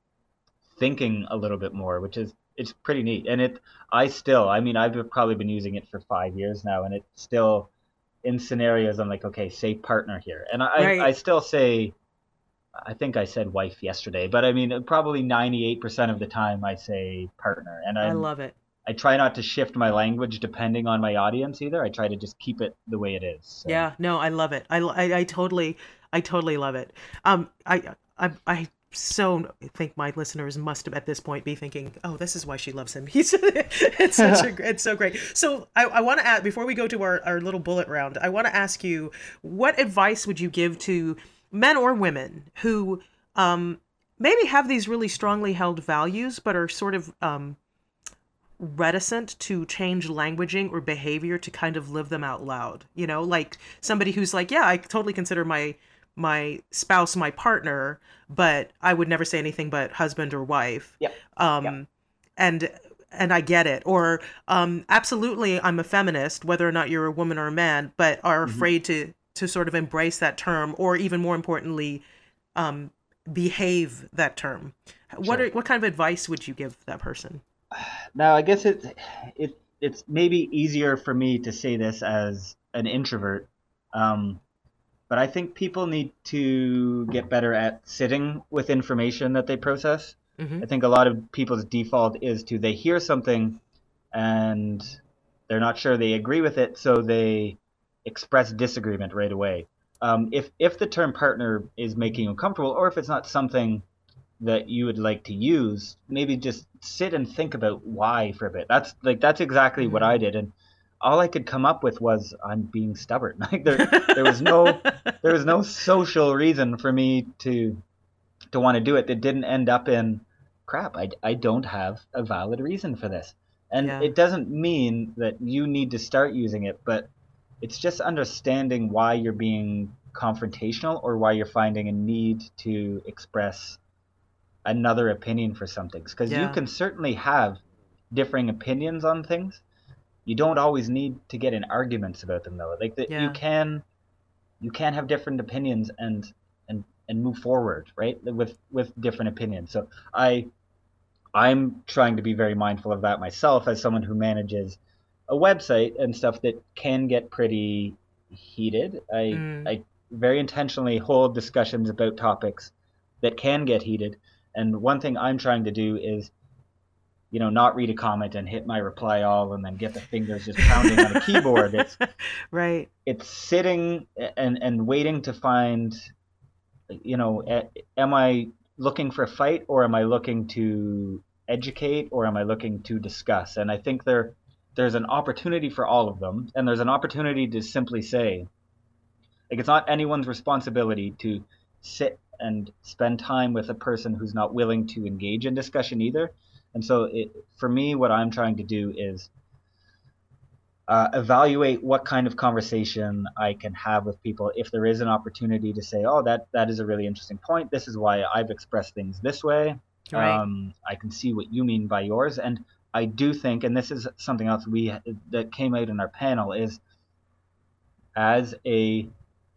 Speaker 2: thinking a little bit more, which is it's pretty neat. And it I still I mean I've probably been using it for five years now, and it's still in scenarios I'm like, okay, say partner here, and I right. I still say. I think I said wife yesterday, but I mean, probably 98% of the time I say partner. And I'm,
Speaker 1: I love it.
Speaker 2: I try not to shift my language depending on my audience either. I try to just keep it the way it is.
Speaker 1: So. Yeah, no, I love it. I, I, I, totally, I totally love it. Um, I, I, I so I think my listeners must have at this point be thinking, "Oh, this is why she loves him." He's it's such a it's so great. So I, I want to add before we go to our, our little bullet round, I want to ask you, what advice would you give to men or women who um maybe have these really strongly held values, but are sort of um reticent to change languaging or behavior to kind of live them out loud you know like somebody who's like yeah i totally consider my my spouse my partner but i would never say anything but husband or wife
Speaker 2: yep.
Speaker 1: um
Speaker 2: yep.
Speaker 1: and and i get it or um absolutely i'm a feminist whether or not you're a woman or a man but are mm-hmm. afraid to to sort of embrace that term or even more importantly um behave that term sure. what are what kind of advice would you give that person
Speaker 2: now I guess it it it's maybe easier for me to say this as an introvert, um, but I think people need to get better at sitting with information that they process. Mm-hmm. I think a lot of people's default is to they hear something and they're not sure they agree with it, so they express disagreement right away. Um, if if the term partner is making you uncomfortable, or if it's not something that you would like to use, maybe just sit and think about why for a bit. That's like that's exactly what I mm-hmm. did, and all I could come up with was I'm being stubborn. Like there, there was no, there was no social reason for me to, to want to do it. That didn't end up in, crap. I, I don't have a valid reason for this, and yeah. it doesn't mean that you need to start using it, but it's just understanding why you're being confrontational or why you're finding a need to express another opinion for some things because yeah. you can certainly have differing opinions on things you don't always need to get in arguments about them though. Like that yeah. you can you can have different opinions and and and move forward right? With with different opinions. So i i'm trying to be very mindful of that myself as someone who manages a website and stuff that can get pretty heated. I mm. i very intentionally hold discussions about topics that can get heated. And one thing I'm trying to do is, you know, not read a comment and hit my reply all and then get the fingers just pounding on a keyboard. It's
Speaker 1: right.
Speaker 2: It's sitting and and waiting to find, you know, am I looking for a fight or am I looking to educate or am I looking to discuss? And I think there there's an opportunity for all of them, and there's an opportunity to simply say, like it's not anyone's responsibility to sit and spend time with a person who's not willing to engage in discussion either. And so, it, for me, what I'm trying to do is uh, evaluate what kind of conversation I can have with people. If there is an opportunity to say, "Oh, that that is a really interesting point. This is why I've expressed things this way. Right. Um, I can see what you mean by yours." And I do think, and this is something else we that came out in our panel is as a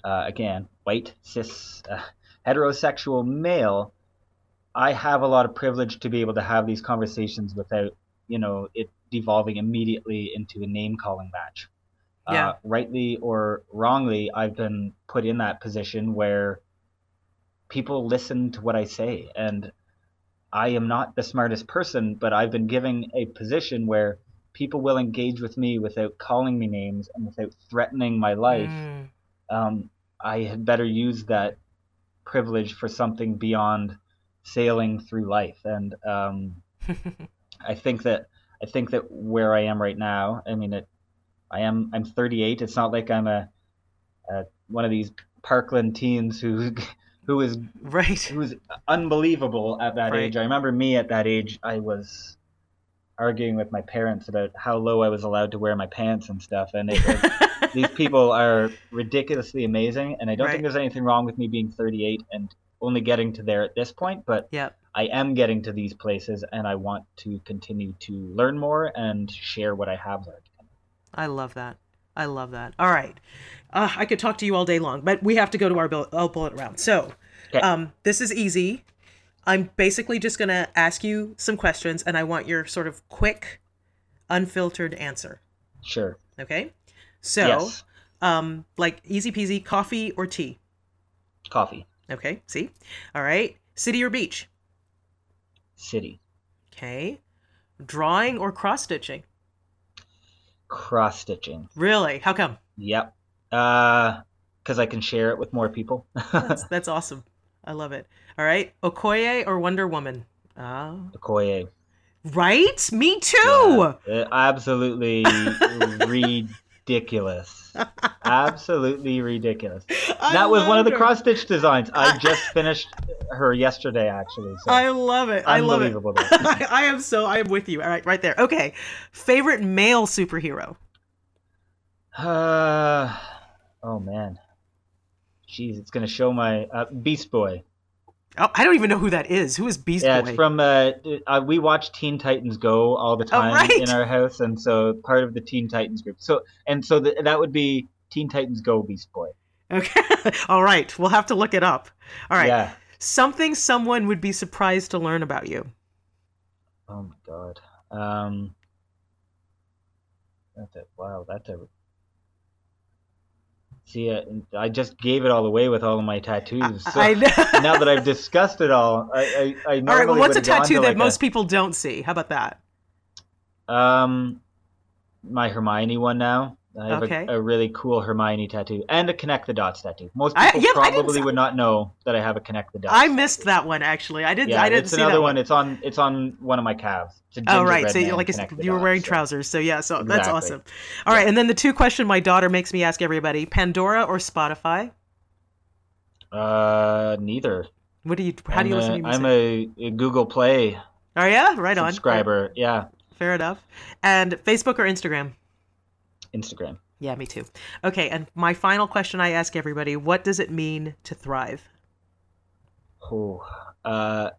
Speaker 2: uh, again white cis uh, heterosexual male, I have a lot of privilege to be able to have these conversations without, you know, it devolving immediately into a name calling match.
Speaker 1: Yeah.
Speaker 2: Uh, rightly or wrongly, I've been put in that position where people listen to what I say. And I am not the smartest person, but I've been given a position where people will engage with me without calling me names and without threatening my life.
Speaker 1: Mm.
Speaker 2: Um, I had better use that privilege for something beyond sailing through life. And um, I think that I think that where I am right now, I mean, it, I am I'm 38. It's not like I'm a, a one of these Parkland teens who who is
Speaker 1: right
Speaker 2: who is unbelievable at that
Speaker 1: Right.
Speaker 2: age. I remember me at that age. I was arguing with my parents about how low I was allowed to wear my pants and stuff, and it, it- these people are ridiculously amazing. And I don't
Speaker 1: Right.
Speaker 2: think there's anything wrong with me being 38 and only getting to there at this point, but
Speaker 1: Yep.
Speaker 2: I am getting to these places, and I want to continue to learn more and share what I have learned.
Speaker 1: I love that. I love that. All right. Uh, I could talk to you all day long, but we have to go to our bill- our bullet round. So,
Speaker 2: Okay.
Speaker 1: um, this is easy. I'm basically just going to ask you some questions, and I want your sort of quick, unfiltered answer.
Speaker 2: Sure.
Speaker 1: Okay. So,
Speaker 2: yes.
Speaker 1: um, like easy peasy, coffee or tea?
Speaker 2: Coffee.
Speaker 1: Okay. See? All right. City or beach?
Speaker 2: City.
Speaker 1: Okay. Drawing or cross stitching?
Speaker 2: Cross stitching.
Speaker 1: Really? How come?
Speaker 2: Yep. Uh, because I can share it with more people.
Speaker 1: That's, that's awesome. I love it. All right. Okoye or Wonder Woman? Ah.
Speaker 2: Okoye.
Speaker 1: Right? Me too.
Speaker 2: Yeah, uh, absolutely ridiculous. Absolutely ridiculous.
Speaker 1: I
Speaker 2: that was one of the
Speaker 1: her.
Speaker 2: cross stitch designs. I just finished her yesterday, actually. So
Speaker 1: I love it. I love it. I, I am so I am with you. All right, right there. Okay. Favorite male superhero?
Speaker 2: Uh, oh man, jeez, it's gonna show my uh, Beast Boy.
Speaker 1: Oh, I don't even know who that is. Who is Beast
Speaker 2: yeah,
Speaker 1: Boy?
Speaker 2: it's from uh, uh, we watch Teen Titans Go all the time
Speaker 1: Oh, right.
Speaker 2: in our house, and so part of the Teen Titans group. So and so th- that would be Teen Titans Go Beast Boy.
Speaker 1: okay. All right. We'll have to look it up. All right.
Speaker 2: Yeah.
Speaker 1: Something someone would be surprised to learn about you.
Speaker 2: Oh my god. Um. That's a wow. That's a. See, uh, I just gave it all away with all of my tattoos. So
Speaker 1: I
Speaker 2: now that I've discussed it all, I I, I
Speaker 1: All right. Well, what's a tattoo that
Speaker 2: like,
Speaker 1: most
Speaker 2: a-
Speaker 1: people don't see? How about that?
Speaker 2: Um, my Hermione one now. I have
Speaker 1: Okay.
Speaker 2: a, a really cool Hermione tattoo and a connect the dots tattoo. Most people
Speaker 1: I
Speaker 2: probably would not know that I have a connect the dots.
Speaker 1: I missed
Speaker 2: tattoo.
Speaker 1: that one actually. I didn't.
Speaker 2: Yeah,
Speaker 1: I didn't
Speaker 2: it's
Speaker 1: see
Speaker 2: another
Speaker 1: that
Speaker 2: one. It's on. It's on one of my calves. It's a
Speaker 1: Oh right, so you're like it's,
Speaker 2: connect the
Speaker 1: you were wearing
Speaker 2: so-
Speaker 1: trousers, so yeah, so that's
Speaker 2: Exactly.
Speaker 1: awesome. All right, and then the two question my daughter makes me ask everybody: Pandora or Spotify?
Speaker 2: Uh, neither.
Speaker 1: What do you? How do you
Speaker 2: I'm
Speaker 1: listen to music?
Speaker 2: I'm a, a Google Play
Speaker 1: oh yeah, right on.
Speaker 2: subscriber. Yeah,
Speaker 1: Fair enough. And Facebook or Instagram?
Speaker 2: Instagram.
Speaker 1: Yeah, me too. Okay, and my final question I ask everybody: What does it mean to thrive?
Speaker 2: Oh, uh,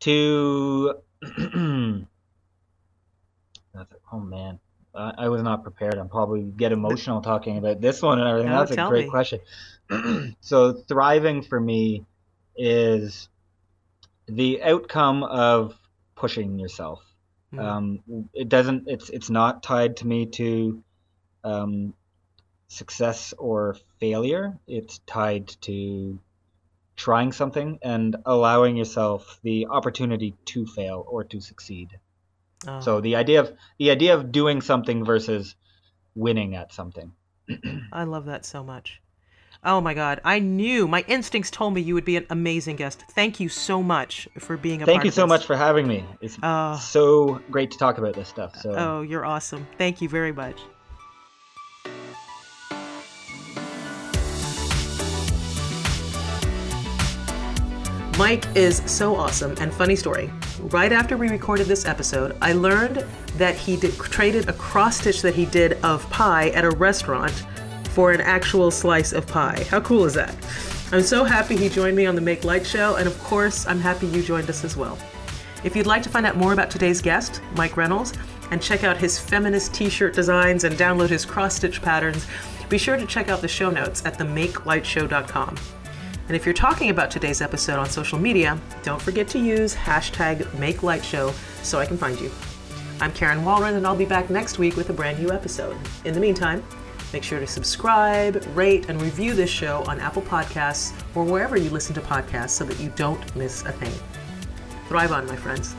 Speaker 2: to. Oh man, I, I was not prepared. I'm probably get emotional talking about this one and everything.
Speaker 1: No,
Speaker 2: That's a great
Speaker 1: me.
Speaker 2: question. so thriving for me is the outcome of pushing yourself.
Speaker 1: Mm.
Speaker 2: Um, it doesn't. It's it's not tied to me to um, success or failure. It's tied to trying something and allowing yourself the opportunity to fail or to succeed.
Speaker 1: Oh,
Speaker 2: So the idea of the idea of doing something versus winning at something.
Speaker 1: I love that so much. Oh my God, I knew my instincts told me you would be an amazing guest. Thank you so much for being a
Speaker 2: Thank you so
Speaker 1: this.
Speaker 2: much for having me. It's
Speaker 1: Oh.
Speaker 2: so great to talk about this stuff. So
Speaker 1: Oh, you're awesome. Thank you very much. Mike is so awesome and funny story. Right after we recorded this episode, I learned that he did, traded a cross stitch that he did of pie at a restaurant for an actual slice of pie. How cool is that? I'm so happy he joined me on the Make Light show, and of course, I'm happy you joined us as well. If you'd like to find out more about today's guest, Mike Reynolds, and check out his feminist t shirt designs and download his cross stitch patterns, be sure to check out the show notes at themakelightshow.com. And if you're talking about today's episode on social media, don't forget to use hashtag MakeLightShow so I can find you. I'm Karen Walrond, and I'll be back next week with a brand new episode. In the meantime, make sure to subscribe, rate, and review this show on Apple Podcasts or wherever you listen to podcasts so that you don't miss a thing. Thrive on, my friends.